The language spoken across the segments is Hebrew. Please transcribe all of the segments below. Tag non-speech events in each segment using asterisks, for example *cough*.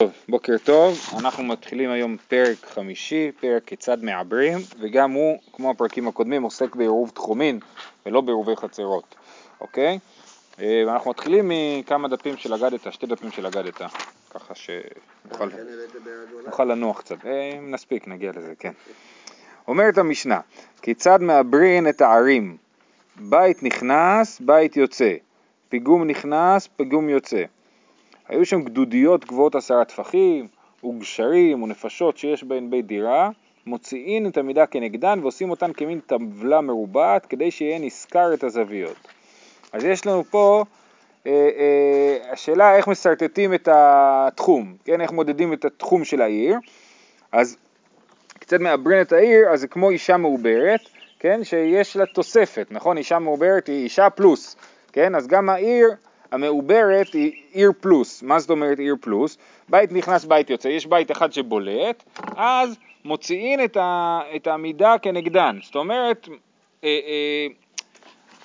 טוב, בוקר טוב, אנחנו מתחילים היום פרק חמישי, פרק כיצד מעברים, וגם הוא, כמו הפרקים הקודמים, עוסק בעירוב תחומין ולא בעירובי חצרות, אוקיי? אה, ואנחנו מתחילים מכמה דפים של אגדתא, שתי דפים של אגדתא, ככה שנוכל לנוח קצת, אה, אם נספיק נגיע לזה, כן. אומרת המשנה, כיצד מעברין את הערים? בית נכנס, בית יוצא, פיגום נכנס, פיגום יוצא. היו שם גדודיות גבוהות עשרה טפחים, וגשרים ונפשות שיש בהן בית דירה, מוציאים את המידה כנגדן ועושים אותן כמין טבלה מרובעת כדי שיהיה נשכר את הזוויות. אז יש לנו פה אה, אה, השאלה איך משרטטים את התחום, כן? איך מודדים את התחום של העיר. אז קצת מעברן את העיר, אז זה כמו אישה מעוברת, כן? שיש לה תוספת, נכון? אישה מעוברת היא אישה פלוס, כן? אז גם העיר המעוברת היא עיר פלוס. מה זאת אומרת עיר פלוס? בית נכנס, בית יוצא, יש בית אחד שבולט, אז מוציאים את, ה, את המידה כנגדן. זאת אומרת, אה, אה,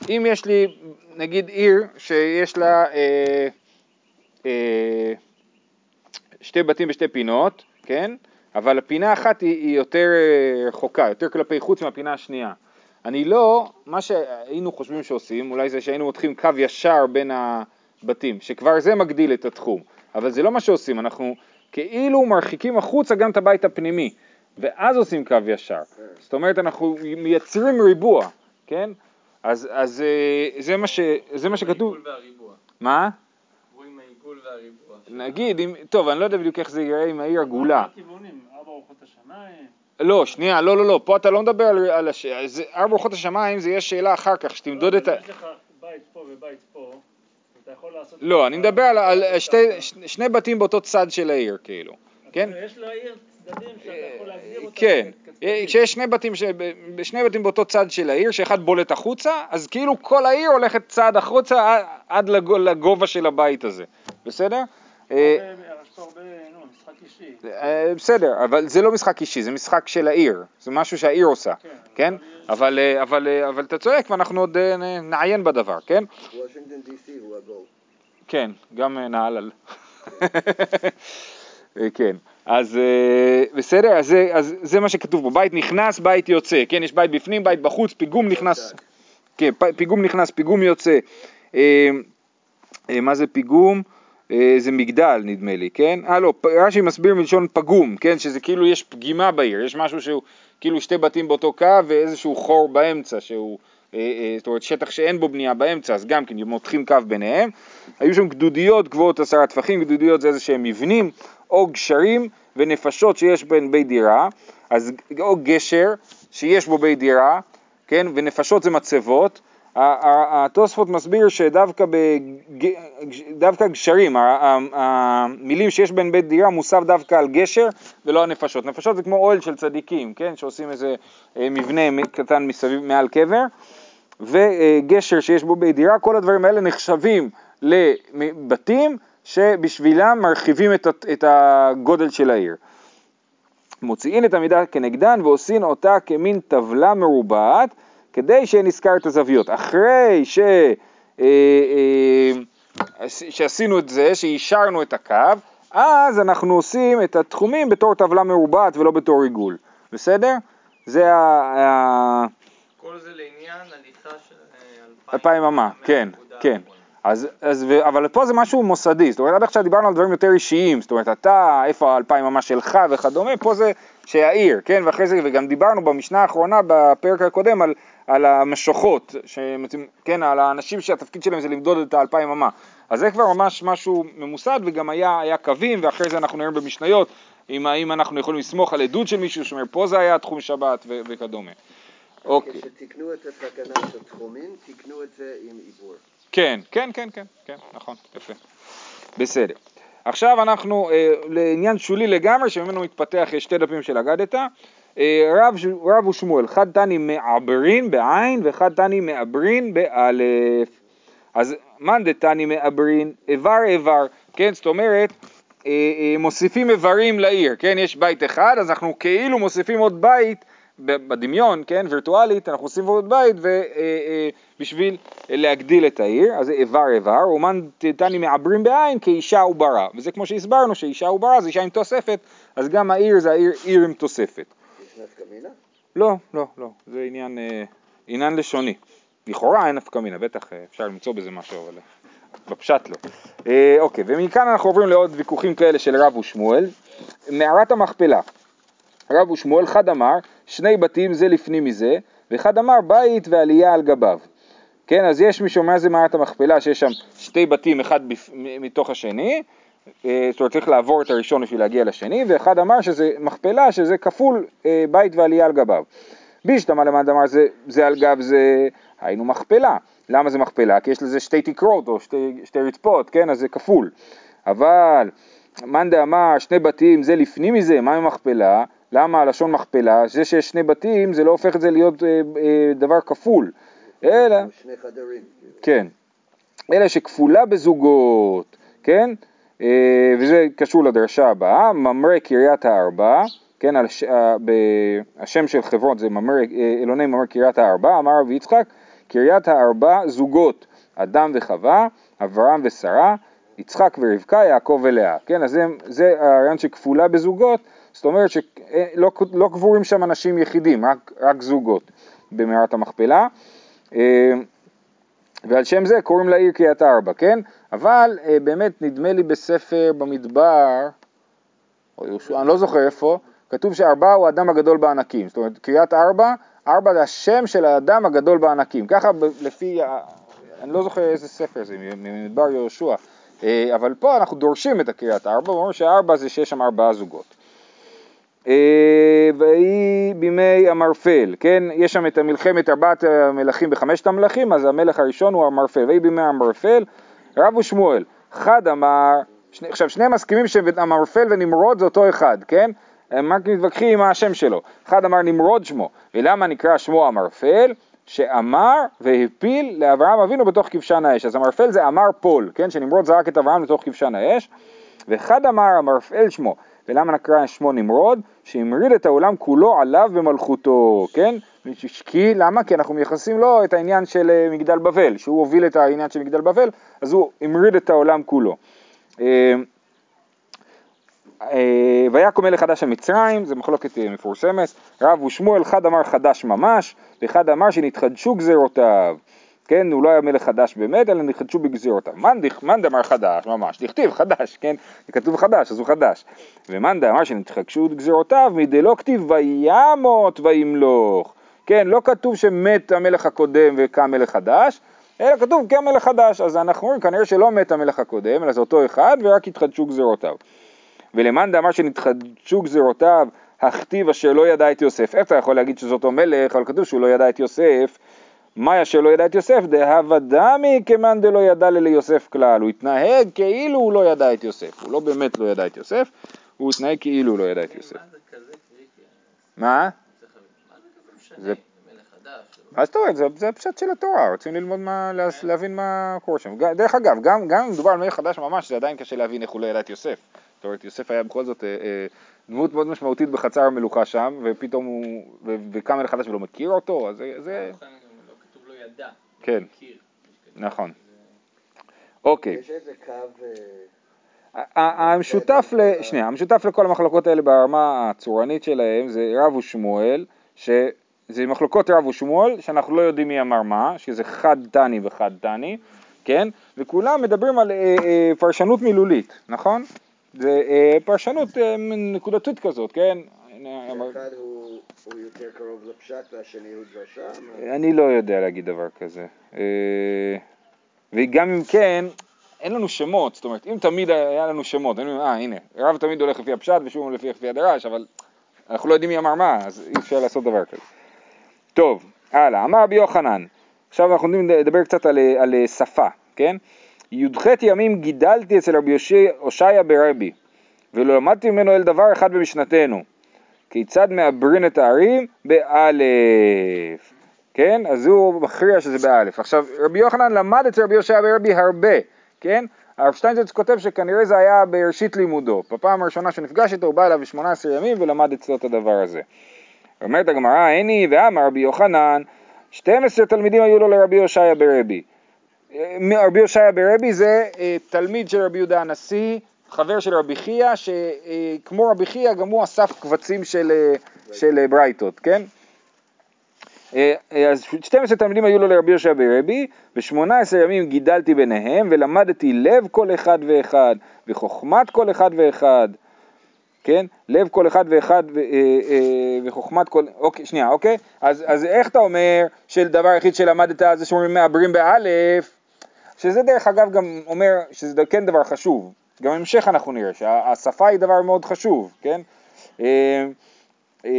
אם יש לי נגיד עיר שיש לה אה, אה, שתי בתים בשתי פינות, כן? אבל הפינה אחת היא, היא יותר אה, רחוקה, יותר כלפי חוץ מהפינה השנייה. אני לא, מה שהיינו חושבים שעושים, אולי זה שהיינו מותחים קו ישר בין הבתים, שכבר זה מגדיל את התחום, אבל זה לא מה שעושים, אנחנו כאילו מרחיקים החוצה גם את הבית הפנימי, ואז עושים קו ישר. זאת אומרת, אנחנו מייצרים ריבוע, כן? אז, אז אה, זה, מה ש, זה מה שכתוב. מה? נגיד, אם, טוב, אני לא יודע בדיוק איך זה ייראה עם העיר עגולה. לא, שנייה, לא, לא, לא, פה אתה לא מדבר על, על הש... ארבע רוחות השמיים זה יהיה שאלה אחר כך, שתמדוד את ה... יש לך בית פה ובית פה, אתה יכול לעשות... לא, אני מדבר על, על שתי, שני בתים באותו צד של העיר, כאילו, כן? יש לעיר צדדים שאתה יכול להגדיר אותם. כן, כשיש שני בתים, ש... שני בתים באותו צד של העיר, שאחד בולט החוצה, אז כאילו כל העיר הולכת צעד החוצה עד לגובה של הבית הזה, בסדר? אה, בסדר, אבל זה לא משחק אישי, זה משחק של העיר, זה משהו שהעיר עושה, כן? כן? אבל, אה, אבל, אה, אבל אתה צועק ואנחנו עוד נעיין בדבר, כן? וושינגטון די.סי הוא הגול. כן, גם נהלל. *laughs* כן, אז בסדר, אז זה, אז זה מה שכתוב פה, בית נכנס, בית יוצא, כן, יש בית בפנים, בית בחוץ, פיגום נכנס, כן, פיגום נכנס, פיגום יוצא. מה זה פיגום? אה, זה מגדל נדמה לי, כן? אה לא, רש"י מסביר מלשון פגום, כן? שזה כאילו יש פגימה בעיר, יש משהו שהוא כאילו שתי בתים באותו קו ואיזשהו חור באמצע שהוא, אה, אה, זאת אומרת שטח שאין בו בנייה באמצע, אז גם כן מותחים קו ביניהם. היו שם גדודיות גבוהות עשרה טפחים, גדודיות זה איזה שהם מבנים או גשרים ונפשות שיש בין בית דירה, אז או גשר שיש בו בית דירה, כן? ונפשות זה מצבות. התוספות מסביר שדווקא בג... דווקא גשרים, המילים שיש בין בית דירה מוסף דווקא על גשר ולא הנפשות. נפשות זה כמו אוהל של צדיקים, כן? שעושים איזה אה, מבנה קטן מסביב מעל קבר, וגשר שיש בו בית דירה, כל הדברים האלה נחשבים לבתים שבשבילם מרחיבים את הגודל של העיר. מוציאים את המידה כנגדן ועושים אותה כמין טבלה מרובעת כדי שנזכר את הזוויות. אחרי ש... אה, אה, שעשינו את זה, שאישרנו את הקו, אז אנחנו עושים את התחומים בתור טבלה מרובעת ולא בתור עיגול, בסדר? זה ה... כל זה לעניין הליכה של אה, אלפיים אמה, כן, כן. אז, אז, אבל פה זה משהו מוסדי, זאת אומרת עד עכשיו דיברנו על דברים יותר אישיים, זאת אומרת אתה, איפה האלפיים אמה שלך וכדומה, פה זה שהעיר, כן, ואחרי זה, וגם דיברנו במשנה האחרונה בפרק הקודם על על המשוכות, שמצים, כן, על האנשים שהתפקיד שלהם זה למדוד את האלפיים אמה. אז זה כבר ממש משהו ממוסד וגם היה, היה קווים ואחרי זה אנחנו נראה במשניות אם האם אנחנו יכולים לסמוך על עדות של מישהו שאומר פה זה היה תחום שבת ו- וכדומה. אוקיי. כשתיקנו את התקנה של תחומים, תיקנו את זה עם עיבור. כן, כן, כן, כן, כן, נכון, יפה. בסדר. עכשיו אנחנו אה, לעניין שולי לגמרי, שממנו מתפתח שתי דפים של אגדתא. אה, רב, רב ושמואל, חד תני מעברין בעין וחד תני מעברין באלף. אז מאן דתני מעברין, איבר איבר, כן, זאת אומרת, אה, אה, מוסיפים איברים לעיר, כן, יש בית אחד, אז אנחנו כאילו מוסיפים עוד בית בדמיון, כן, וירטואלית, אנחנו עושים עבודות בית ובשביל להגדיל את העיר, אז זה איבר איבר, אומן תתני מעברים בעין כאישה עוברה, וזה כמו שהסברנו שאישה עוברה זה אישה עם תוספת, אז גם העיר זה העיר עיר עם תוספת. נפקא מינה? לא, לא, לא, זה עניין, אה, עניין לשוני. לכאורה אין נפקא מינה, בטח אה, אפשר למצוא בזה משהו, אבל אה, בפשט לא. אה, אוקיי, ומכאן אנחנו עוברים לעוד ויכוחים כאלה של רב ושמואל. מערת המכפלה, רב ושמואל חד אמר, שני בתים זה לפנים מזה, ואחד אמר בית ועלייה על גביו. כן, אז יש מי שאומר זה מערת המכפלה, שיש שם שתי בתים, אחד בפ... מתוך השני, זאת אומרת צריך לעבור את הראשון בשביל להגיע לשני, ואחד אמר שזה מכפלה, שזה כפול אה, בית ועלייה על גביו. בישתמא למד אמר זה, זה על גב זה, היינו מכפלה. למה זה מכפלה? כי יש לזה שתי תקרות או שתי, שתי רצפות, כן? אז זה כפול. אבל מאן דאמר שני בתים זה לפנים מזה, מה עם מכפלה? למה הלשון מכפלה? זה שיש שני בתים זה לא הופך את זה להיות אה, אה, דבר כפול, אלא שני חדרים. כן. אלא שכפולה בזוגות, כן? אה, וזה קשור לדרשה הבאה, ממרא קריית הארבע, כן, על ש... אה, ב... השם של חברון זה ממרא, אה, אלוני ממרא קריית הארבע, אמר רבי יצחק, קריית הארבע זוגות, אדם וחווה, אברהם ושרה, יצחק ורבקה, יעקב ולאה, כן, אז זה, זה הרעיון שכפולה בזוגות, זאת אומרת שלא לא קבורים שם אנשים יחידים, רק, רק זוגות במערת המכפלה. אה, ועל שם זה קוראים לעיר קריית ארבע, כן? אבל אה, באמת נדמה לי בספר במדבר, או יהושע, אני לא זוכר איפה, כתוב שארבע הוא האדם הגדול בענקים, זאת אומרת קריית ארבע, ארבע זה השם של האדם הגדול בענקים, ככה ב- לפי, ה- אני לא זוכר איזה ספר זה, ממדבר יהושע, אה, אבל פה אנחנו דורשים את הקריית ארבע, ואומרים שארבע זה שיש שם ארבעה זוגות. אה, ויהי בימי המרפל, כן, יש שם את המלחמת ארבעת המלכים בחמשת המלכים, אז המלך הראשון הוא המרפל, ויהי בימי המרפל, רב ושמואל, חד אמר, שני, עכשיו שניהם מסכימים שהמרפל ונמרוד זה אותו אחד, כן? הם רק מתווכחים מה השם שלו, אחד אמר נמרוד שמו, ולמה נקרא שמו המרפל? שאמר והפיל לאברהם אבינו בתוך כבשן האש, אז המרפל זה אמר פול, כן? שנמרוד זרק את אברהם לתוך כבשן האש, ואחד אמר המרפל שמו, ולמה נקרא שמו נמרוד? שהמריד את העולם כולו עליו במלכותו, כן? כי, למה? כי אנחנו מייחסים לו את העניין של אה, מגדל בבל, שהוא הוביל את העניין של מגדל בבל, אז הוא המריד את העולם כולו. אה, אה, ויקום מלך חדש על מצרים, זו מחלוקת מפורסמת, רב ושמואל, אחד אמר חדש ממש, ואחד אמר שנתחדשו גזירותיו. כן, הוא לא היה מלך חדש באמת, אלא נחדשו בגזירותיו. מאן דאמר חדש, ממש, דכתיב חדש, כן? כתוב חדש, אז הוא חדש. ומאן דאמר שנתחדשו גזירותיו, מדלא כתיב וימות וימלוך. כן, לא כתוב שמת המלך הקודם וקם מלך חדש, אלא כתוב קם מלך חדש. אז אנחנו אומרים, כנראה שלא מת המלך הקודם, אלא זה אותו אחד, ורק התחדשו גזירותיו. ולמאן דאמר שנתחדשו גזירותיו, הכתיב אשר לא ידע את יוסף. איך אתה יכול להגיד שזה אותו מלך, אבל כתוב שהוא לא ידע את יוסף. מאי אשר לא ידע את יוסף, דהבה דמי כמאן דלא ידע ללי יוסף כלל. הוא התנהג כאילו הוא לא ידע את יוסף. הוא לא באמת לא ידע את יוסף, הוא התנהג כאילו הוא לא ידע את יוסף. מה זה כזה קריטי? מה? מה זה זאת אומרת? זה, הפשט של התורה, רוצים ללמוד מה, לה- להבין מה קורה שם. דרך אגב, גם, אם מדובר על מלך חדש ממש, זה עדיין קשה להבין איך הוא לא ידע את יוסף. זאת אומרת, יוסף היה בכל זאת אה, אה, דמות מאוד משמעותית בחצר המלוכה שם, ופתאום הוא, וקם מלך חדש ולא מכיר אותו, אז זה, ידע, כן. נכון. אוקיי. יש איזה קו... אה, המשותף, ל... שנייה, המשותף לכל המחלוקות האלה ברמה הצורנית שלהם זה רב ושמואל, שזה מחלוקות רב ושמואל, שאנחנו לא יודעים מי אמר מה, שזה חד תני וחד תני, כן? וכולם מדברים על אה, אה, פרשנות מילולית, נכון? זה אה, פרשנות אה, נקודתית כזאת, כן? אחד הוא הוא יותר קרוב לפשט והשני הוא דרשה? אני לא יודע להגיד דבר כזה. אה, וגם אם כן, אין לנו שמות, זאת אומרת, אם תמיד היה לנו שמות, היינו אה, הנה, רב תמיד הולך לפי הפשט ושוב לפי לפי הדרש, אבל אנחנו לא יודעים מי אמר מה, אז אי אפשר לעשות דבר כזה. טוב, הלאה, אמר רבי יוחנן, עכשיו אנחנו יודעים לדבר קצת על, על שפה, כן? י"ח ימים גידלתי אצל רבי הושעיה ברבי, ולא למדתי ממנו אל דבר אחד במשנתנו. כיצד מעברין את הערים? באלף. כן? אז הוא מכריע שזה באלף. עכשיו, רבי יוחנן למד אצל רבי יושע ברבי הרבה, כן? הרב שטיינזרץ כותב שכנראה זה היה בראשית לימודו. בפעם הראשונה שנפגש איתו הוא בא אליו ב-18 ימים ולמד אצלו את הדבר הזה. אומרת הגמרא, הני ואמר רבי יוחנן, 12 תלמידים היו לו לרבי הושעיה ברבי. אה, רבי הושעיה ברבי זה אה, תלמיד של רבי יהודה הנשיא, חבר של רבי חייא, שכמו רבי חייא גם הוא אסף קבצים של, אה, של אה, ברייתות, כן? אה, אה, אז 12 תלמידים היו לו לרבי יהושע ברבי, ו-18 ימים גידלתי ביניהם, ולמדתי לב כל אחד ואחד, וחוכמת כל אחד ואחד, כן? לב כל אחד ואחד ו- אה, אה, וחוכמת כל... אוקיי, שנייה, אוקיי? אז, אז איך אתה אומר שדבר היחיד שלמדת זה שאומרים מעברים באלף, שזה דרך אגב גם אומר שזה כן דבר חשוב, גם בהמשך אנחנו נראה שהשפה היא דבר מאוד חשוב, כן? אה, אה,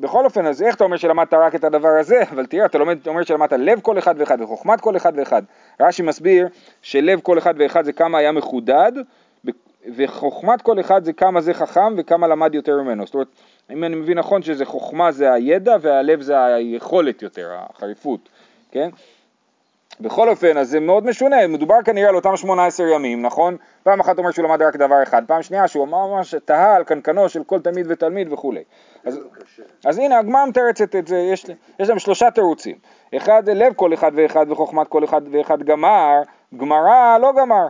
בכל אופן, אז איך אתה אומר שלמדת רק את הדבר הזה? *laughs* אבל תראה, אתה לומד, אומר שלמדת לב כל אחד ואחד וחוכמת כל אחד ואחד. רש"י מסביר שלב כל אחד ואחד זה כמה היה מחודד, וחוכמת כל אחד זה כמה זה חכם וכמה למד יותר ממנו. זאת אומרת, אם אני מבין נכון שזה חוכמה זה הידע והלב זה היכולת יותר, החריפות, כן? בכל אופן, אז זה מאוד משונה, מדובר כנראה על אותם 18 ימים, נכון? פעם אחת אומר שהוא למד רק דבר אחד, פעם שנייה שהוא ממש תהה על קנקנו של כל תלמיד ותלמיד וכולי. אז. אז הנה הגמרא מתרצת את זה, יש, יש להם שלושה תירוצים. אחד לב כל אחד ואחד וחוכמת כל אחד ואחד גמר, גמרא לא גמר.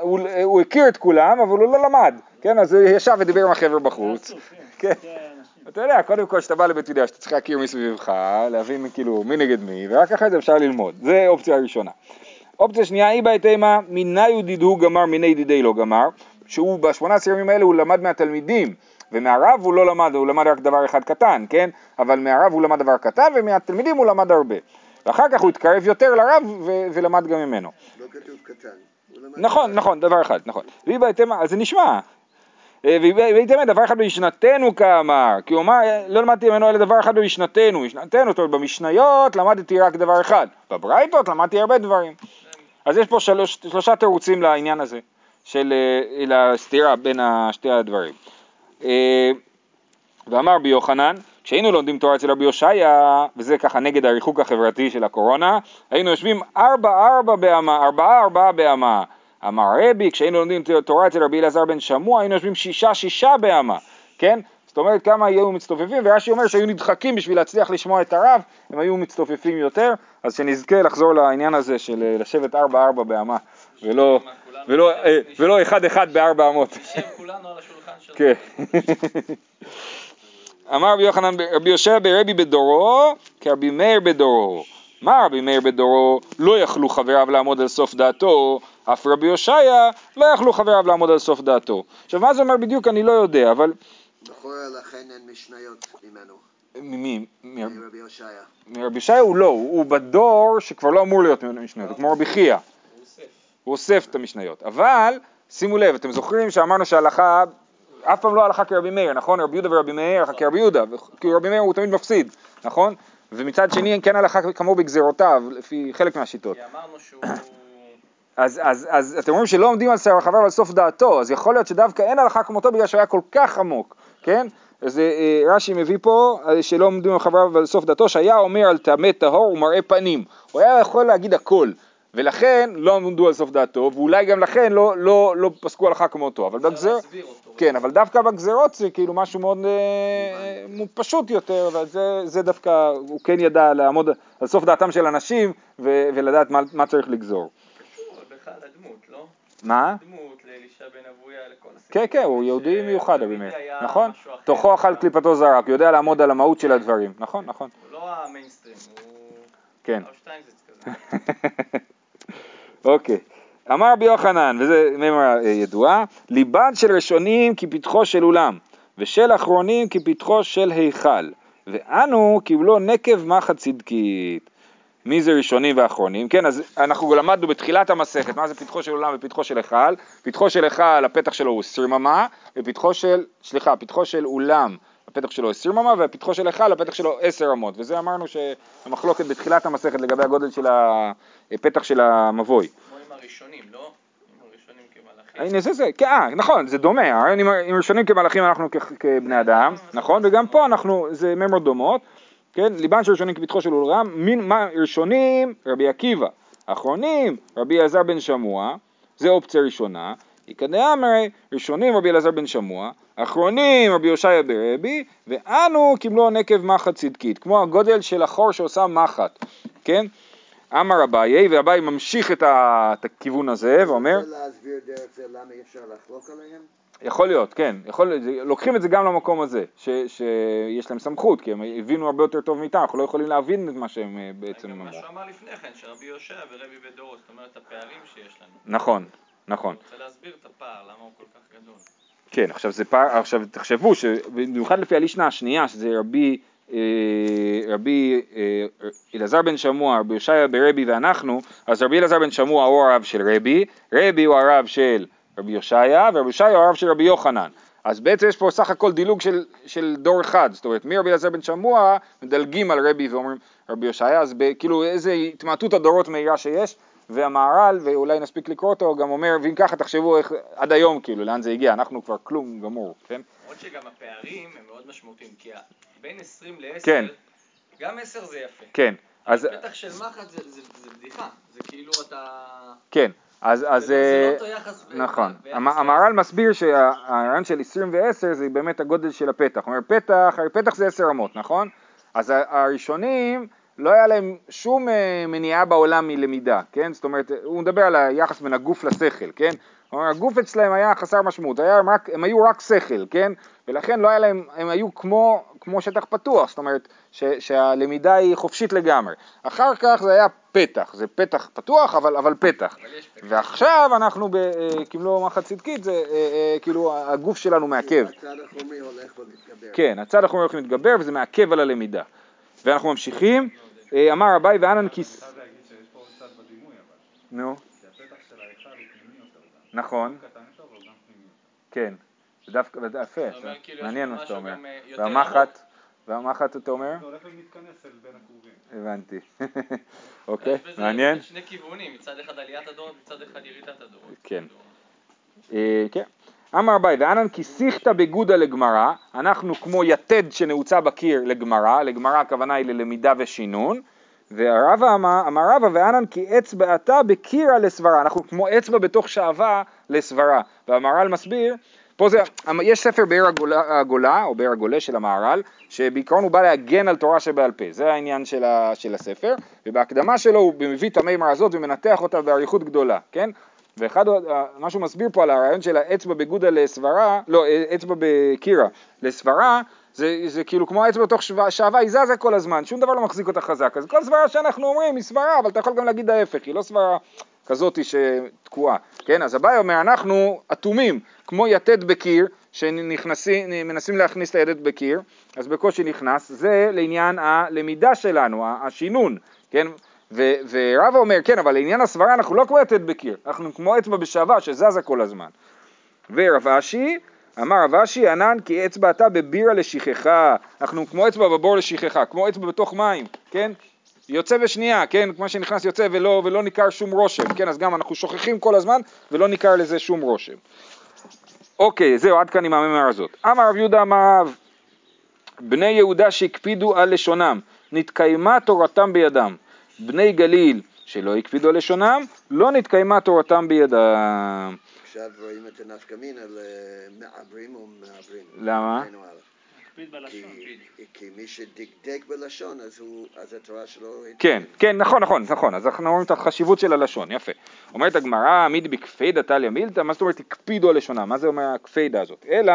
הוא, הוא הכיר את כולם, אבל הוא לא למד, כן? אז הוא ישב ודיבר עם החבר'ה בחוץ. עצוב, כן. אתה יודע, קודם כל כשאתה בא לבית ידיעה, שאתה צריך להכיר מסביבך, להבין כאילו מי נגד מי, ורק אחרי זה אפשר ללמוד. זה אופציה ראשונה. אופציה שנייה, אי בהתאמה, מיני ידידו גמר, מיני ידידי לא גמר, שהוא ב-18 ימים האלה הוא למד מהתלמידים, ומהרב הוא לא למד, הוא למד רק דבר אחד קטן, כן? אבל מהרב הוא למד דבר קטן, ומהתלמידים הוא למד הרבה. ואחר כך הוא התקרב יותר לרב ו- ולמד גם ממנו. לא כתוב קטן. הוא נכון. נכון, דבר אחד, נכון. והיא בהתאמה, אז זה נשמע. אה, בהתאמה דבר אחד במשנתנו כאמר, כי הוא אמר, לא למדתי ממנו אלא דבר אחד במשנתנו, משנתנו, זאת אומרת במשניות למדתי רק דבר אחד, בברייתות למדתי הרבה דברים. אז יש פה שלוש, שלושה תירוצים לעניין הזה, של אה, לסתירה בין שתי הדברים. אה, ואמר רבי יוחנן, כשהיינו לומדים תורה אצל רבי הושעיה, וזה ככה נגד הריחוק החברתי של הקורונה, היינו יושבים ארבע ארבע באמה, ארבעה ארבעה באמה. אמר רבי, כשהיינו לומדים תורה אצל רבי אלעזר בן שמוע, היינו יושבים שישה שישה באמה, כן? זאת אומרת כמה היו מצטופפים, ורש"י אומר שהיו נדחקים בשביל להצליח לשמוע את הרב, הם היו מצטופפים יותר, אז שנזכה לחזור לעניין הזה של אה, לשבת ארבע ארבע באמה, ולא, ולא, אה, ולא אחד אחד בארבע אמות. כן. *laughs* אמר רבי יוחנן, רבי יושב ברבי בדורו, כרבי מאיר בדורו. מה רבי מאיר בדורו? לא יכלו חבריו לעמוד על סוף דעתו, אף רבי הושעיה לא יכלו חבריו לעמוד על סוף דעתו. עכשיו מה זה אומר בדיוק אני לא יודע, אבל לכאורה לכן אין משניות ממנו, ממי? מרבי הושעיה. מרבי הושעיה הוא לא, הוא בדור שכבר לא אמור להיות משניות, הוא כמו רבי חייא. הוא אוסף את המשניות. אבל, שימו לב, אתם זוכרים שאמרנו שההלכה, אף פעם לא הלכה כרבי מאיר, נכון? רבי יהודה ורבי מאיר הלכה כרבי יהודה, כי רבי מאיר הוא תמיד מפסיד, נכון? ומצד שני כן הלכה כמו בגזרותיו, לפי חלק מהשיטות. כי אמרנו שהוא... אז, אז, אז אתם אומרים שלא עומדים על שער החבר ועל סוף דעתו, אז יכול להיות שדווקא אין הלכה כמותו בגלל שהוא היה כל כך עמוק, כן? אז אה, רש"י מביא פה אה, שלא עומדים על חבריו ועל סוף דעתו, שהיה אומר על טמא טהור ומראה פנים. הוא היה יכול להגיד הכל, ולכן לא עמדו על סוף דעתו, ואולי גם לכן לא, לא, לא פסקו הלכה כמותו, אבל בגזר... כן, אבל דווקא בגזרות זה כאילו משהו מאוד אה, אה, פשוט יותר, וזה זה דווקא, הוא כן ידע לעמוד על סוף דעתם של אנשים ו- ולדעת מה, מה צריך לגזור. לא? מה? דמות לאלישע בן אבויה, לכל הסיפור. כן, כן, הוא יהודי מיוחד, היה נכון? תוכו אכל קליפתו זרק, יודע לעמוד על המהות של הדברים, נכון, נכון, הוא לא המיינסטרים, הוא... כן. *laughs* אוקיי. אמר רבי יוחנן, וזה מימרה ידועה, ליבן של ראשונים כפתחו של אולם, ושל אחרונים כפתחו של היכל, ואנו קיבלו נקב מחט צדקית. מי זה ראשונים ואחרונים? כן, אז אנחנו למדנו בתחילת המסכת, מה זה פתחו של אולם ופתחו של היכל? פתחו של היכל, הפתח שלו הוא 20 אמה, ופתחו של, סליחה, פתחו של אולם, הפתח שלו 20 אמה, והפתחו של היכל, הפתח שלו 10 אמות, וזה אמרנו שהמחלוקת בתחילת המסכת לגבי הגודל של הפתח של המבוי. כמו עם הראשונים, לא? הנה זה זה, כן, אה, נכון, זה דומה, אם- אם ראשונים כמלאכים אנחנו כבני אדם, נכון, וגם פה אנחנו, זה מימות דומות, כן, ליבן של ראשונים כפתחו של אולם, מין, מה, ראשונים רבי עקיבא, אחרונים רבי אלעזר בן שמוע, זה אופציה ראשונה, דאמרי, ראשונים רבי אלעזר בן שמוע, אחרונים רבי הושעיה ברבי, ואנו קיבלו נקב מחט צדקית, כמו הגודל של החור שעושה מחט, כן? אמר אביי, ואביי ממשיך את ה- את הכיוון הזה ואומר, רוצה להסביר דרך זה למה אי אפשר לחלוק עליהם? יכול להיות, כן, יכול לוקחים את זה גם למקום הזה, ש, שיש להם סמכות, כי הם הבינו הרבה יותר טוב מאיתנו, אנחנו לא יכולים להבין את מה שהם אה, בעצם גם מה אמרו. שהוא אמר לפני כן, שרבי יהושע ורבי ודורו, זאת אומרת הפערים שיש לנו. נכון, נכון. אני רוצה להסביר את הפער, למה הוא כל כך גדול. כן, עכשיו זה פער, עכשיו תחשבו שבמיוחד לפי הלישנה השנייה, שזה רבי, אה, רבי אה, אלעזר בן שמוע, רבי יושעיה ברבי ואנחנו, אז רבי אלעזר בן שמוע הוא הרב של רבי, רבי הוא הרב של רבי יושעיה, ורבי יושעיה הוא הרב של רבי יוחנן. אז בעצם יש פה סך הכל דילוג של, של דור אחד, זאת אומרת מרבי אלעזר בן שמוע מדלגים על רבי ואומרים רבי יושעיה, אז ב- כאילו איזה התמעטות הדורות מהירה שיש, והמהר"ל, ואולי נספיק לקרוא אותו, גם אומר, ואם ככה תחשבו איך, עד היום כאילו, לאן זה הגיע, אנחנו כבר כלום גמור, כן? למרות שגם הפערים הם מאוד משמעותיים, כי בין 20 ל-10, כן. גם 10 זה יפה. כן, אז, פתח של מחט זה, זה, זה בדיחה, זה כאילו אתה... כן, אז, אז, זה, לא- זה אה, לא אותו יחס. נכון, המהר"ל מסביר שהרעיון של 20 ו-10 זה באמת הגודל של הפתח, הוא אומר פתח, הרי פתח זה 10 אמות, נכון? אז הראשונים לא היה להם שום אה, מניעה בעולם מלמידה, כן? זאת אומרת, הוא מדבר על היחס בין הגוף לשכל, כן? אומר, הגוף אצלהם היה חסר משמעות, היה רק, הם היו רק שכל, כן? ולכן לא היה להם, הם היו כמו, כמו שטח פתוח, זאת אומרת ש, שהלמידה היא חופשית לגמרי. אחר כך זה היה פתח, זה פתח פתוח אבל, אבל פתח. אבל פתח. ועכשיו אנחנו בקיבלו מחט צדקית, זה אה, אה, כאילו הגוף שלנו מעכב. הצד החומרי הולך ומתגבר. כן, הצד האחורי הולך ומתגבר וזה מעכב על הלמידה. ואנחנו ממשיכים, אה, אמר אביי ואנן כיס... חייב להגיד שיש פה עוד צד בדימוי אבל, נו, כי הפתח של ההיכל הוא פנימי יותר גם. נכון. כן. זה דווקא, זה יפה, כאילו מעניין מה שאתה אומר. אה, והמחט, והמחט אתה אומר? זה הולך ומתכנס אל בין הקרובים. הבנתי. *laughs* אוקיי, מעניין? שני כיוונים, מצד אחד עליית הדורות, מצד אחד ירידת הדורות. כן. אה, כן. אמר אביי, ואנן כי שיחתא בגודא לגמרא, אנחנו כמו יתד שנעוצה בקיר לגמרא, לגמרא הכוונה היא ללמידה ושינון, והרבא אמר, אמר רבא ואנן כי אצבעתה בקירא לסברה, אנחנו כמו אצבע בתוך שעווה לסברה, והמהר"ל מסביר, פה זה, יש ספר באר הגולה, הגולה או באר הגולה של המהר"ל, שבעיקרון הוא בא להגן על תורה שבעל פה, זה העניין של, ה, של הספר, ובהקדמה שלו הוא מביא את המימר הזאת ומנתח אותה באריכות גדולה, כן? ואחד, ה- מה שהוא מסביר פה על הרעיון של האצבע בגודה לסברה, לא, אצבע בקירה לסברה, זה, זה כאילו כמו האצבע בתוך שעווה, היא זזה כל הזמן, שום דבר לא מחזיק אותה חזק. אז כל סברה שאנחנו אומרים היא סברה, אבל אתה יכול גם להגיד ההפך, היא לא סברה כזאת שתקועה. כן, אז אביי אומר, אנחנו אטומים, כמו יתד בקיר, שמנסים להכניס את היתד בקיר, אז בקושי נכנס, זה לעניין הלמידה שלנו, השינון, כן? ו- ורבא אומר, כן, אבל לעניין הסברה אנחנו לא כמו יתד בקיר, אנחנו כמו אצבע בשעווה שזזה כל הזמן. ורב אשי, אמר רב אשי, ענן כי אצבעתה בבירה לשכחה, אנחנו כמו אצבע בבור לשכחה, כמו אצבע בתוך מים, כן? יוצא בשנייה, כן? כמו שנכנס יוצא ולא, ולא ניכר שום רושם, כן? אז גם אנחנו שוכחים כל הזמן ולא ניכר לזה שום רושם. אוקיי, זהו, עד כאן עם הממר הזאת. אמר רב יהודה אמר רב, בני יהודה שהקפידו על לשונם, נתקיימה תורתם בידם. בני גליל שלא הקפידו על לשונם, לא נתקיימה תורתם בידם. עכשיו רואים את הנפקא מינה למעברים או מעברים. למה? כי- מי שדקדק בלשון אז הוא, אז התורה שלו... כן, כן, נכון, נכון, נכון, אז אנחנו רואים את החשיבות של הלשון, יפה. אומרת הגמרא, מיד בקפידא טליה מילתא, מה זאת אומרת הקפידו על לשונם? מה זה אומר הקפידה הזאת? אלא,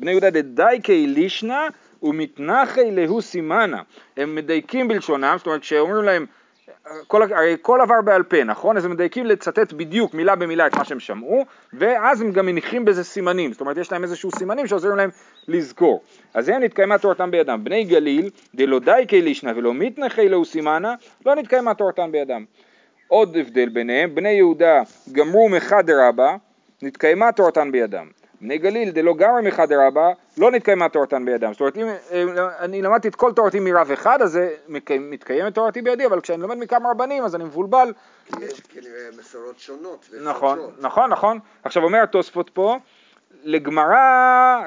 בני יהודה דדייקי לישנא ומתנחי להו סימנה. הם מדייקים בלשונם, זאת אומרת כשאומרים להם, כל, הרי כל עבר בעל פה, נכון? אז הם מדייקים לצטט בדיוק מילה במילה את מה שהם שמעו, ואז הם גם מניחים בזה סימנים, זאת אומרת יש להם איזשהו סימנים שעוזרים להם לזכור. אז הם נתקיימה תורתם בידם. בני גליל, דלא דייקי לישנא ולא מתנחי להו סימנה, לא נתקיימה תורתם בידם. עוד הבדל ביניהם, בני יהודה גמרו מחד רבה, נתקיימה תורתן בידם. בני גליל דלא גמרי מחד רבה, לא נתקיימה תורתן בידם. זאת אומרת, אם אני למדתי את כל תורתי מרב אחד, אז מתקיימת תורתי בידי, אבל כשאני לומד מכמה רבנים, אז אני מבולבל. כי יש כנראה מסורות שונות. נכון. נכון, נכון. עכשיו אומר התוספות פה, לגמרא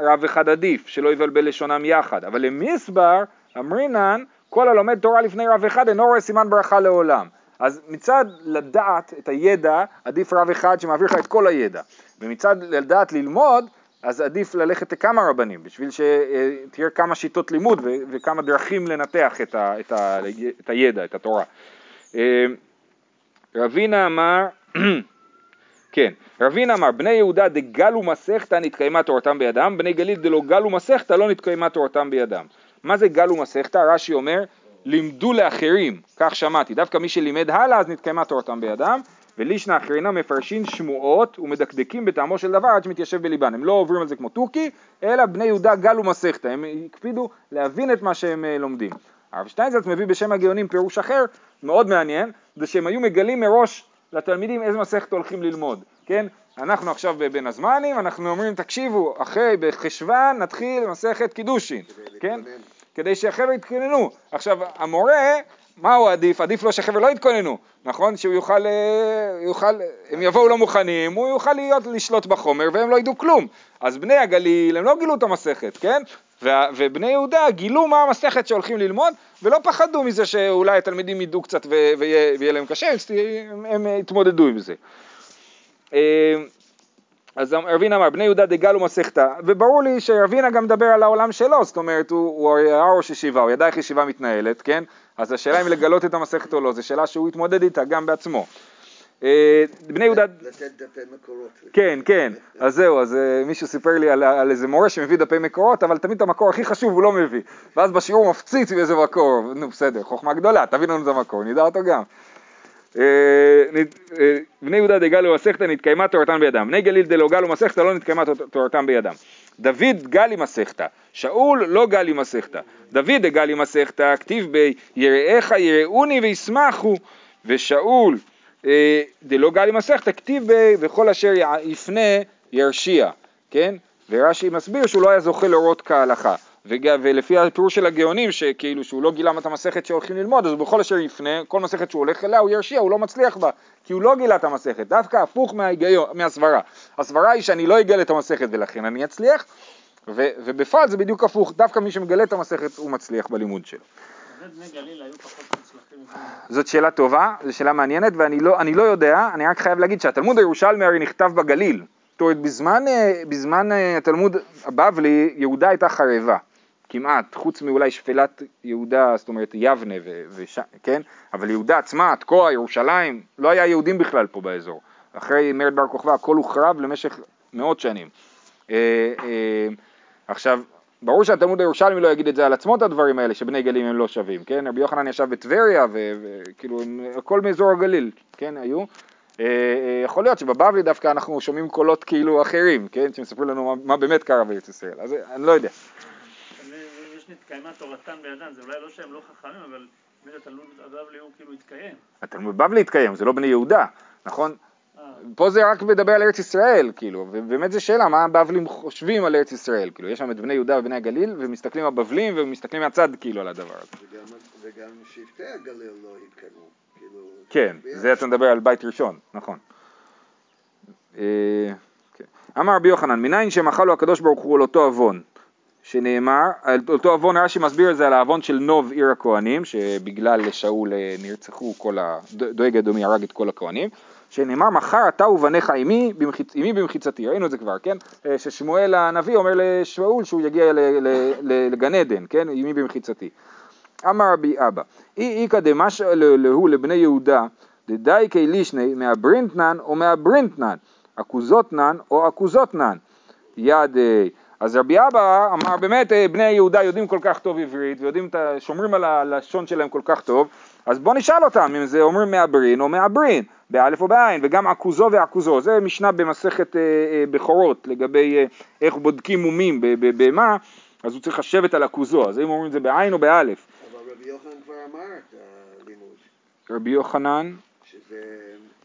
רב אחד עדיף, שלא יבלבל לשונם יחד, אבל למסבר אמרינן, כל הלומד תורה לפני רב אחד אינו רואה סימן ברכה לעולם. אז מצד לדעת את הידע, עדיף רב אחד שמעביר לך את כל הידע, ומצד לדעת ללמוד, אז עדיף ללכת לכמה רבנים, בשביל שתהיה כמה שיטות לימוד וכמה דרכים לנתח את, ה- את, ה- את הידע, את התורה. אה, רבינה אמר, *clears throat* כן, רבינה אמר, בני יהודה דגלו מסכתא נתקיימה תורתם בידם, בני גליל דלא גלו מסכתא לא נתקיימה תורתם בידם. מה זה גלו מסכתא? רש"י אומר, לימדו לאחרים, כך שמעתי, דווקא מי שלימד הלאה אז נתקיימה תורתם בידם, ולישנא אחרינה מפרשים שמועות ומדקדקים בטעמו של דבר עד שמתיישב בליבן, הם לא עוברים על זה כמו תוכי, אלא בני יהודה גלו מסכתא, הם הקפידו להבין את מה שהם אה, לומדים. הרב שטיינזלץ מביא בשם הגאונים פירוש אחר, מאוד מעניין, זה שהם היו מגלים מראש לתלמידים איזה מסכת הולכים ללמוד, כן? אנחנו עכשיו בין הזמנים, אנחנו אומרים תקשיבו, אחרי בחשוון נתחיל מסכת קידושין, כן? כדי שהחבר'ה יתכוננו. עכשיו המורה, מה הוא עדיף? עדיף לו שהחבר'ה לא יתכוננו, נכון? שהוא יוכל, אה, יוכל, הם יבואו לא מוכנים, הוא יוכל להיות, לשלוט בחומר והם לא ידעו כלום. אז בני הגליל, הם לא גילו את המסכת, כן? ובני יהודה גילו מה המסכת שהולכים ללמוד ולא פחדו מזה שאולי התלמידים ידעו קצת ויהיה, להם קשה, הם, התמודדו עם זה. אז רבינה אמר, בני יהודה דגלו מסכתא, וברור לי שרבינה גם מדבר על העולם שלו, זאת אומרת, הוא, היה ראש ישיבה, הוא ידע איך ישיבה מתנהלת, כן? אז השאלה אם לגלות את המסכת או לא, זו שאלה שהוא התמודד איתה גם בעצמו. אה, בני יהודה... לתת דפי מקורות. כן, כן, אז זהו, אז אה, מישהו סיפר לי על, על איזה מורה שמביא דפי מקורות, אבל תמיד את המקור הכי חשוב הוא לא מביא. ואז בשיעור מפציץ מאיזה מקור, נו בסדר, חוכמה גדולה, תביא לנו את המקור, נדע אותו גם. אה, בני יהודה דגלו מסכתא נתקיימה תורתן בידם, בני גליל דלא גלו מסכתא לא נתקיימה תורתם בידם. דוד גלי מסכתא, שאול לא גלי מסכתא. דוד דגלי מסכתא, כתיב בי יראיך יראוני וישמחו, ושאול אה, דלא גלי מסכתא, כתיב בי וכל אשר יפנה ירשיע, כן? ורש"י מסביר שהוא לא היה זוכה להורות כהלכה. ולפי הפירוש של הגאונים, שכאילו שהוא לא גילה את המסכת שהולכים ללמוד, אז בכל אשר יפנה, כל מסכת שהוא הולך אליה הוא ירשיע, הוא לא מצליח בה, כי הוא לא גילה את המסכת, דווקא הפוך מההיגיון, מהסברה. הסברה היא שאני לא אגלה את המסכת ולכן אני אצליח, ו, ובפועל זה בדיוק הפוך, דווקא מי שמגלה את המסכת הוא מצליח בלימוד שלו. זאת שאלה טובה, זו שאלה מעניינת, ואני לא, לא יודע, אני רק חייב להגיד שהתלמוד הירושלמי הרי נכתב בגליל. זאת אומרת, בזמן, אה, בזמן אה, התלמוד הבבלי, יהודה הייתה חרבה. כמעט, חוץ מאולי שפלת יהודה, זאת אומרת יבנה, ו- וש- כן? אבל יהודה עצמה, תקוע, ירושלים, לא היה יהודים בכלל פה באזור. אחרי מרד בר כוכבא הכל הוחרב למשך מאות שנים. אה, אה, עכשיו, ברור שהתלמוד הירושלמי לא יגיד את זה על עצמו את הדברים האלה, שבני גלים הם לא שווים, כן? רבי יוחנן ישב בטבריה, וכאילו, הכל מאזור הגליל, כן, היו. אה, יכול להיות שבבבלי דווקא אנחנו שומעים קולות כאילו אחרים, כן? שמספרים לנו מה, מה באמת קרה בארץ ישראל, אז אני לא יודע. נתקיימה תורתן בידן, זה אולי לא שהם לא חכמים, אבל באמת התלמוד הבבלי הוא כאילו התקיים. התלמוד בבלי התקיים, זה לא בני יהודה, נכון? אה. פה זה רק מדבר על ארץ ישראל, כאילו, ובאמת זו שאלה, מה הבבלים חושבים על ארץ ישראל, כאילו, יש שם את בני יהודה ובני הגליל, ומסתכלים הבבלים, ומסתכלים מהצד, כאילו, על הדבר הזה. וגם שבטי הגליל לא התקיימו, כאילו... כן, זה אתה מדבר על בית ראשון, נכון. אה, כן. אמר רבי יוחנן, מניין שמחלו הקדוש ברוך הוא על אותו עוון, שנאמר, אותו עוון רש"י מסביר את זה על העוון של נוב עיר הכהנים, שבגלל שאול אה, נרצחו כל ה... דואג אדומי הרג את כל הכהנים, שנאמר מחר אתה ובניך עמי, במחיצ... עמי במחיצתי, ראינו את זה כבר, כן? אה, ששמואל הנביא אומר לשאול שהוא יגיע לגן עדן, כן? עמי במחיצתי. אמר רבי אבא, אי איכא דמש להו לבני יהודה, דדייקי לישני מהברינטנן או מהברינטנן, עכוזותנן או עכוזותנן, ידי אז רבי אבא אמר באמת אה, בני יהודה יודעים כל כך טוב עברית ויודעים, שומרים על הלשון שלהם כל כך טוב אז בוא נשאל אותם אם זה אומרים מעברין או מעברין, באלף או בעין, וגם עכוזו ועכוזו, זה משנה במסכת אה, אה, בכורות לגבי אה, איך בודקים מומים במה, אז הוא צריך לשבת על עכוזו, אז אם אומרים את זה בעין או באלף. אבל רבי יוחנן כבר אמר את הלימוד. רבי יוחנן? שזה...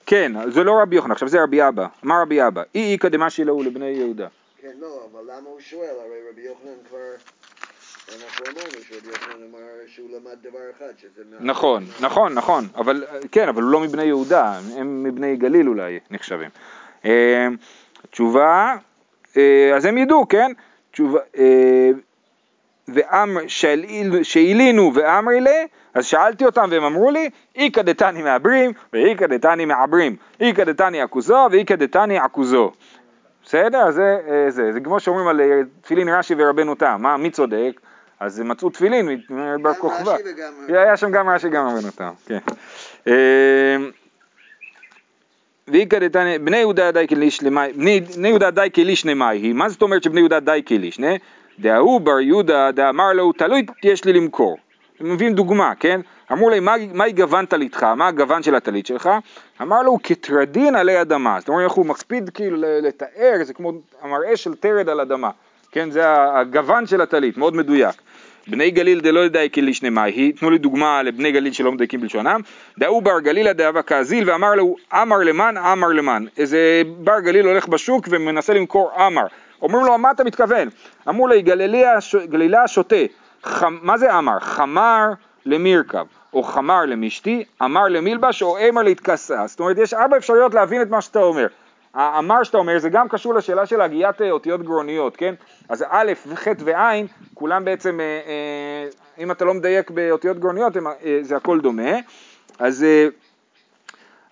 כן, זה לא רבי יוחנן, עכשיו זה רבי אבא, אמר רבי אבא, אי איכא דמשי להו לבני יהודה. למה הוא שואל? הרי רבי יוחנן כבר... נכון, נכון, נכון, אבל כן, אבל הוא לא מבני יהודה, הם מבני גליל אולי נחשבים. אה, תשובה, אה, אז הם ידעו, כן? תשובה, אה, שהלינו ואמרי לה, אז שאלתי אותם והם אמרו לי, איכא דתני מעברים ואיכא דתני מעברים, איכא דתני עכוזו ואיכא דתני עכוזו. בסדר? זה, אה, זה, זה כמו שאומרים על אה, תפילין רש"י ורבנו תם, מה, מי צודק? אז הם מצאו תפילין מ- בר כוכבא. רש"י וגם- היה שם גם רש"י גם רבנו תם, כן. אה, ואיכא דתני, בני יהודה די כלישנמי, בני בני יהודה די כלישנמי היא, מה זאת אומרת שבני יהודה די כלישנה? דההוא בר יהודה דאמר לו תלוי יש לי למכור. מביאים דוגמה, כן? אמרו לי, "מה- מהי גוון טליתך? מה הגוון של הטלית שלך? אמר לו, כטרדין עלי אדמה. זאת אומרת, איך הוא מקפיד כאילו לתאר, זה כמו המראה של תרד על אדמה. כן, זה הגוון של הטלית, מאוד מדויק. בני גליל דלא ידעי כלישנמי היא, תנו לי דוגמה לבני גליל שלא מדייקים בלשונם. דאו בר גלילה דאבה כאזיל ואמר לו אמר למען אמר למען. איזה בר גליל הולך בשוק ומנסה למכור אמר. אומרים לו מה אתה מתכוון? אמרו ש- גלילה שותה. חמ, מה זה אמר? חמר למירכב, או חמר למשתי, אמר למלבש, או אמר להתכסה. זאת אומרת, יש ארבע אפשרויות להבין את מה שאתה אומר. האמר שאתה אומר זה גם קשור לשאלה של הגיית אה, אותיות גרוניות, כן? אז א' וח' וע', כולם בעצם, אה, אה, אם אתה לא מדייק באותיות גרוניות, זה הכל דומה. אז,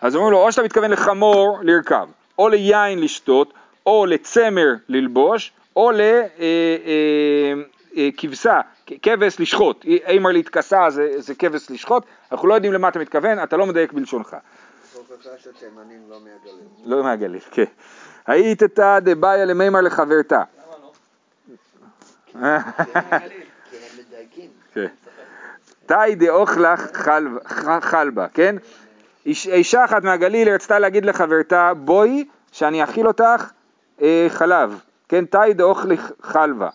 אז אומרים לו, או שאתה מתכוון לחמור לרכב, או ליין לשתות, או לצמר ללבוש, או לכבשה, כבש לשחוט. אימר להתכסה זה, זה כבש לשחוט, אנחנו לא יודעים למה אתה מתכוון, אתה לא מדייק בלשונך. לא מהגליל. כן. היית תא דבעיה למימר לחברתה. למה לא? *laughs* כן. תאי דאוכלך חלבה, כן? איש- אישה אחת מהגליל רצתה להגיד לחברתה, בואי שאני אכיל אותך אה, חלב, כן? תאי דאוכלך חלבה.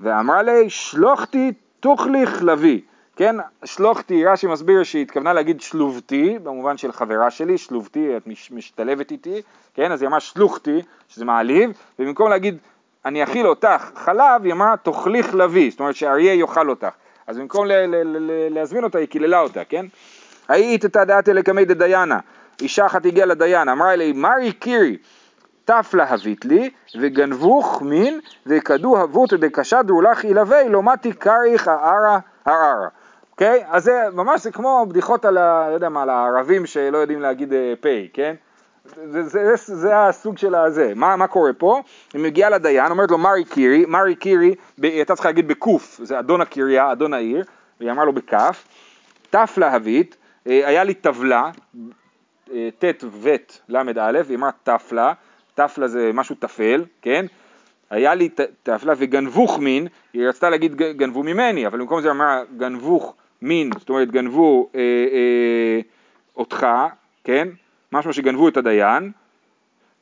ואמרה לי, שלוחתי תוכלי חלבי, כן? שלוחתי, רש"י מסביר שהיא התכוונה להגיד שלובתי, במובן של חברה שלי, שלובתי, את מש- משתלבת איתי, כן? אז היא אמרה שלוחתי, שזה מעליב, ובמקום להגיד אני אכיל אותך חלב, היא אמרה תאכלי חלבי, זאת אומרת שאריה יאכל אותך. אז במקום ל- ל- ל- ל- להזמין אותה, היא קיללה אותה, כן? היית את הדעתי לקמי דדיינה, אישה אחת הגיעה לדיין, אמרה לי, מרי קירי, תף להבית לי, וגנבוך מין, וכדו הבות דקשדרו לך ילווה, לא מתי קריך הערה הערה. אוקיי? אז זה ממש זה כמו בדיחות על, ה, לא יודע מה, על הערבים שלא יודעים להגיד אה, פ', כן? זה, זה, זה, זה הסוג של הזה. מה, מה קורה פה? היא מגיעה לדיין, אומרת לו מרי קירי, מרי קירי, היא הייתה צריכה להגיד בקוף, זה אדון הקריה, אדון העיר, והיא אמרה לו בכף, תף להבית, אה, היה לי טבלה, אה, ט' ו ל' א', היא אמרה תפלה, תפלה זה משהו טפל, כן? היה לי תפלה וגנבוך מין, היא רצתה להגיד גנבו ממני, אבל במקום זה אמרה גנבוך מין, זאת אומרת גנבו אה, אה, אותך, כן? משהו שגנבו את הדיין,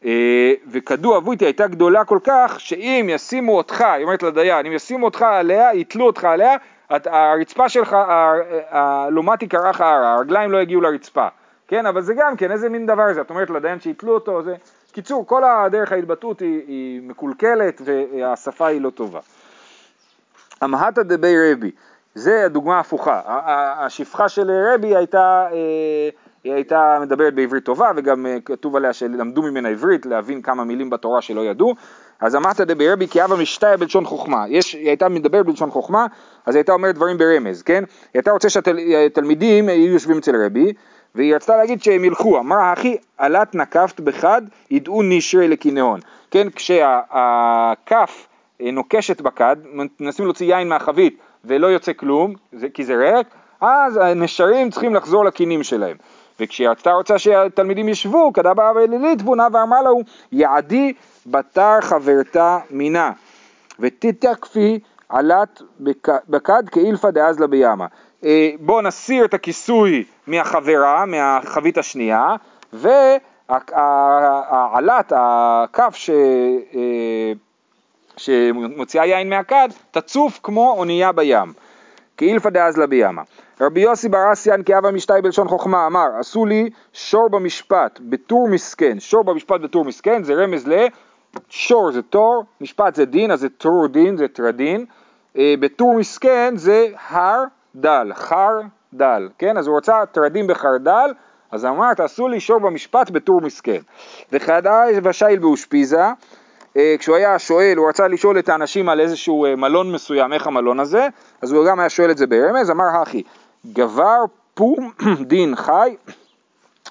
אה, וכדו אבותי הייתה גדולה כל כך, שאם ישימו אותך, היא אומרת לדיין, אם ישימו אותך עליה, יתלו אותך עליה, את, הרצפה שלך, ה- הלומה תיקרא לך הרע, הרגליים לא יגיעו לרצפה, כן, אבל זה גם כן, איזה מין דבר זה, את אומרת לדיין שיתלו אותו, זה, קיצור, כל הדרך ההתבטאות היא, היא מקולקלת והשפה היא לא טובה. אמהתא דבי רבי, זה הדוגמה ההפוכה, השפחה של רבי הייתה, אה, היא הייתה מדברת בעברית טובה וגם אה, כתוב עליה שלמדו ממנה עברית להבין כמה מילים בתורה שלא ידעו, אז אמרת דבי רבי כי אבא משתיה בלשון חוכמה, יש, היא הייתה מדברת בלשון חוכמה, אז היא הייתה אומרת דברים ברמז, כן? היא הייתה רוצה שהתלמידים יהיו יושבים אצל רבי, והיא רצתה להגיד שהם ילכו, אמרה אחי עלת נקפת בחד ידעו נשרי לקינאון, כן? כשהכף אה, נוקשת בכד, מנסים להוציא יין מהחבית ולא יוצא כלום, זה, כי זה ריק, אז הנשרים צריכים לחזור לקינים שלהם. וכשהיא רצתה רוצה שהתלמידים ישבו, כדה באה ולילית תבונה ואמרה לו, יעדי בתר חברתה מינה, ותתקפי עלת בכד כאילפא דאזלה בימה. אה, בואו נסיר את הכיסוי מהחברה, מהחבית השנייה, והעלת, הכף ש... אה, שמוציאה יין מהכד, תצוף כמו אונייה בים. כאילפא דאזלה בימה. רבי יוסי בר אסיאן כאב המשתי בלשון חוכמה אמר, עשו לי שור במשפט בתור מסכן, שור במשפט בתור מסכן זה רמז ל... שור זה תור, משפט זה דין, אז זה תור דין, זה טרדין, אה, בתור מסכן זה הר דל, חר דל, כן? אז הוא רצה טרדים בחרדל, אז אמר תעשו לי שור במשפט בתור מסכן. וחדאי ושייל באושפיזה, אה, כשהוא היה שואל, הוא רצה לשאול את האנשים על איזשהו אה, מלון מסוים, איך המלון הזה, אז הוא גם היה שואל את זה ברמז, אמר הכי, גבר פום *coughs* דין חי,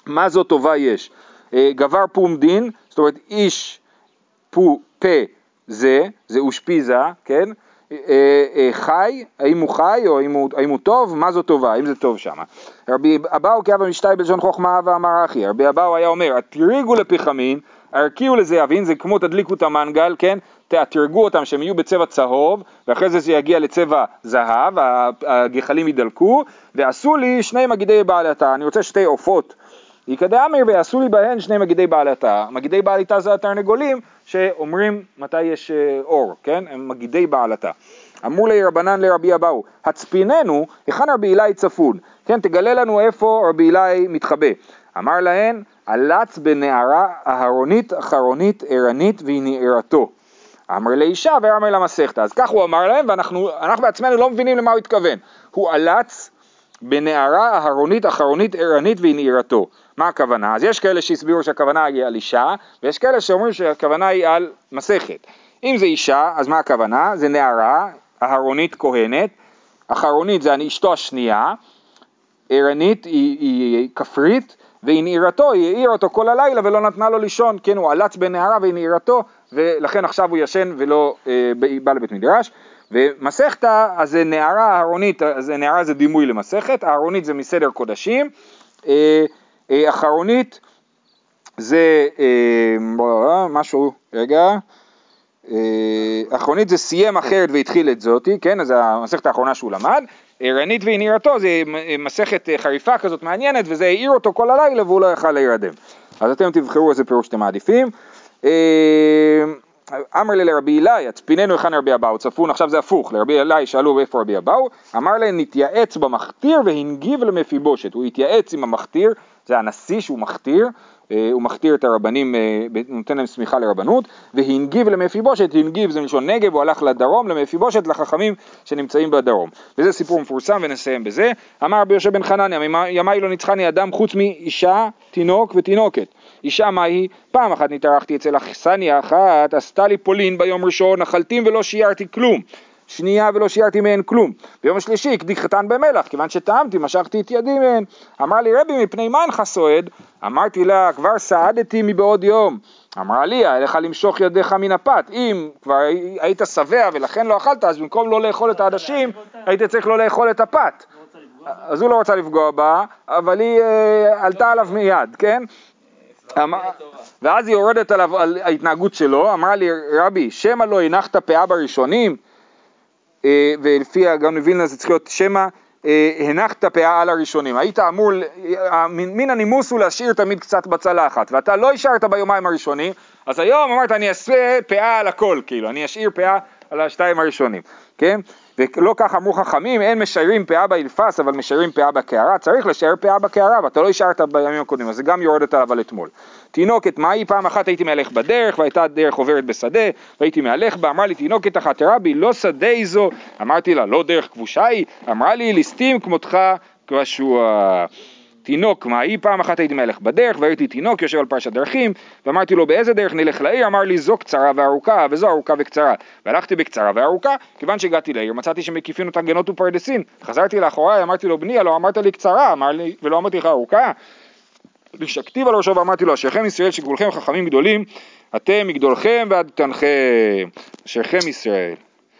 מה זו טובה יש? אה, גבר פום דין, זאת אומרת איש פו, פה זה, זה אושפיזה, כן? אה, אה, חי, האם הוא חי או האם הוא, האם הוא טוב, מה זו טובה, האם זה טוב שמה. רבי אבאו כאבה משתי בלשון חוכמה ואמר אחי, רבי אבאו היה אומר, התריגו לפחמין, הרקיעו לזה אבין, זה כמו תדליקו את המנגל, כן? תאתרגו אותם שהם יהיו בצבע צהוב, ואחרי זה זה יגיע לצבע זהב, הגחלים ידלקו, ועשו לי שני מגידי בעלתה, אני רוצה שתי עופות. יקדאמר ויעשו לי בהן שני מגידי בעלתה, מגידי בעלתה זה התרנגולים שאומרים מתי יש אה, אור, כן? הם מגידי בעלתה. אמרו לי רבנן לרבי אבאו, הצפיננו, היכן רבי אלי צפון, כן? תגלה לנו איפה רבי אלי מתחבא. אמר להן, עלץ בנערה אהרונית אחרונית ערנית והיא נערתו. אמר לאישה ואמר למסכתא. אז כך הוא אמר להם ואנחנו בעצמנו לא מבינים למה הוא התכוון. הוא עלץ בנערה אהרונית אחרונית ערנית והיא נערתו. מה הכוונה? אז יש כאלה שהסבירו שהכוונה היא על אישה, ויש כאלה שאומרים שהכוונה היא על מסכת. אם זה אישה, אז מה הכוונה? זה נערה, אהרונית כהנת, אחרונית זה אשתו השנייה, ערנית היא, היא כפרית, והיא נעירתו, היא העירה אותו כל הלילה ולא נתנה לו לישון, כן, הוא עלץ בנערה והיא נעירתו, ולכן עכשיו הוא ישן ולא אה, בא לבית מדרש. ומסכתא, אז זה נערה אהרונית, אז נערה זה דימוי למסכת, אהרונית זה מסדר קודשים, אה, אה, אחרונית זה אה, משהו, רגע, אחרונית זה סיים אחרת והתחיל את זאתי, כן, אז המסכת האחרונה שהוא למד, ערנית והנהירתו זה מסכת חריפה כזאת מעניינת וזה העיר אותו כל הלילה והוא לא יכל להירדם. אז אתם תבחרו איזה פירוש שאתם מעדיפים. אמר לי לרבי אלי, הצפיננו היכן רבי אבאו, צפון, עכשיו זה הפוך, לרבי אלי שאלו איפה רבי אבאו, אמר להם נתייעץ במכתיר והנגיב למפיבושת, הוא התייעץ עם המכתיר, זה הנשיא שהוא מכתיר, אה, הוא מכתיר את הרבנים, אה, נותן להם סמיכה לרבנות, והנגיב למפיבושת, הנגיב זה מלשון נגב, הוא הלך לדרום, למפיבושת, לחכמים שנמצאים בדרום. וזה סיפור מפורסם ונסיים בזה. אמר רבי יושב בן חנניה, ימיי לא ניצחני אדם חוץ מאישה, תינוק ותינוקת. אישה מה היא? פעם אחת נתארחתי אצל אכסניה אחת, עשתה לי פולין ביום ראשון, אכלתים ולא שיערתי כלום. שנייה ולא שיערתי מהן כלום. ביום השלישי הקדיק חתן במלח, כיוון שטעמתי משכתי את ידי מהן. אמר לי רבי מפני מה אינך סועד? אמרתי לה כבר סעדתי מבעוד יום. אמרה לי היה לך למשוך ידיך מן הפת, אם כבר היית שבע ולכן לא אכלת אז במקום לא לאכול את העדשים היית צריך לא לאכול את הפת. אז הוא לא רצה לפגוע בה, אבל היא אה, עלתה עליו מיד, כן? ואז היא יורדת עליו על ההתנהגות שלו, אמרה לי רבי שמא לא הנחת פאה בראשונים אה, ולפי הגאון מווילנה זה צריך להיות שמא אה, הנחת פאה על הראשונים. היית אמור, מן הנימוס הוא להשאיר תמיד קצת בצלחת, ואתה לא השארת ביומיים הראשונים, אז היום אמרת אני אעשה פאה על הכל, כאילו, אני אשאיר פאה על השתיים הראשונים, כן? ולא כך אמרו חכמים, אין משיירים פאה באלפס, אבל משיירים פאה בקערה, צריך לשער פאה בקערה, ואתה לא השארת בימים הקודמים, אז זה גם יורדת עליו על אתמול. תינוקת, מהי? פעם אחת הייתי מהלך בדרך, והייתה דרך עוברת בשדה, והייתי מהלך בה, אמר לי תינוקת אחת, רבי, לא שדה איזו, אמרתי לה, לא דרך כבושה היא, אמרה לי, ליסטים כמותך כבשוע. תינוק, מה היא? פעם אחת הייתי מלך בדרך והייתי תינוק יושב על פרשת דרכים ואמרתי לו באיזה דרך נלך לעיר? אמר לי זו קצרה וארוכה וזו ארוכה וקצרה. והלכתי בקצרה וארוכה כיוון שהגעתי לעיר מצאתי שמקיפין אותה גנות ופרדסין. חזרתי לאחוריי אמרתי לו בני הלא אמרת לי קצרה. אמר לי ולא אמרתי לך ארוכה ושכתיב על ראשו ואמרתי לו אשריכם ישראל שגבולכם חכמים גדולים אתם מגדולכם ועד תנחם אשריכם ישראל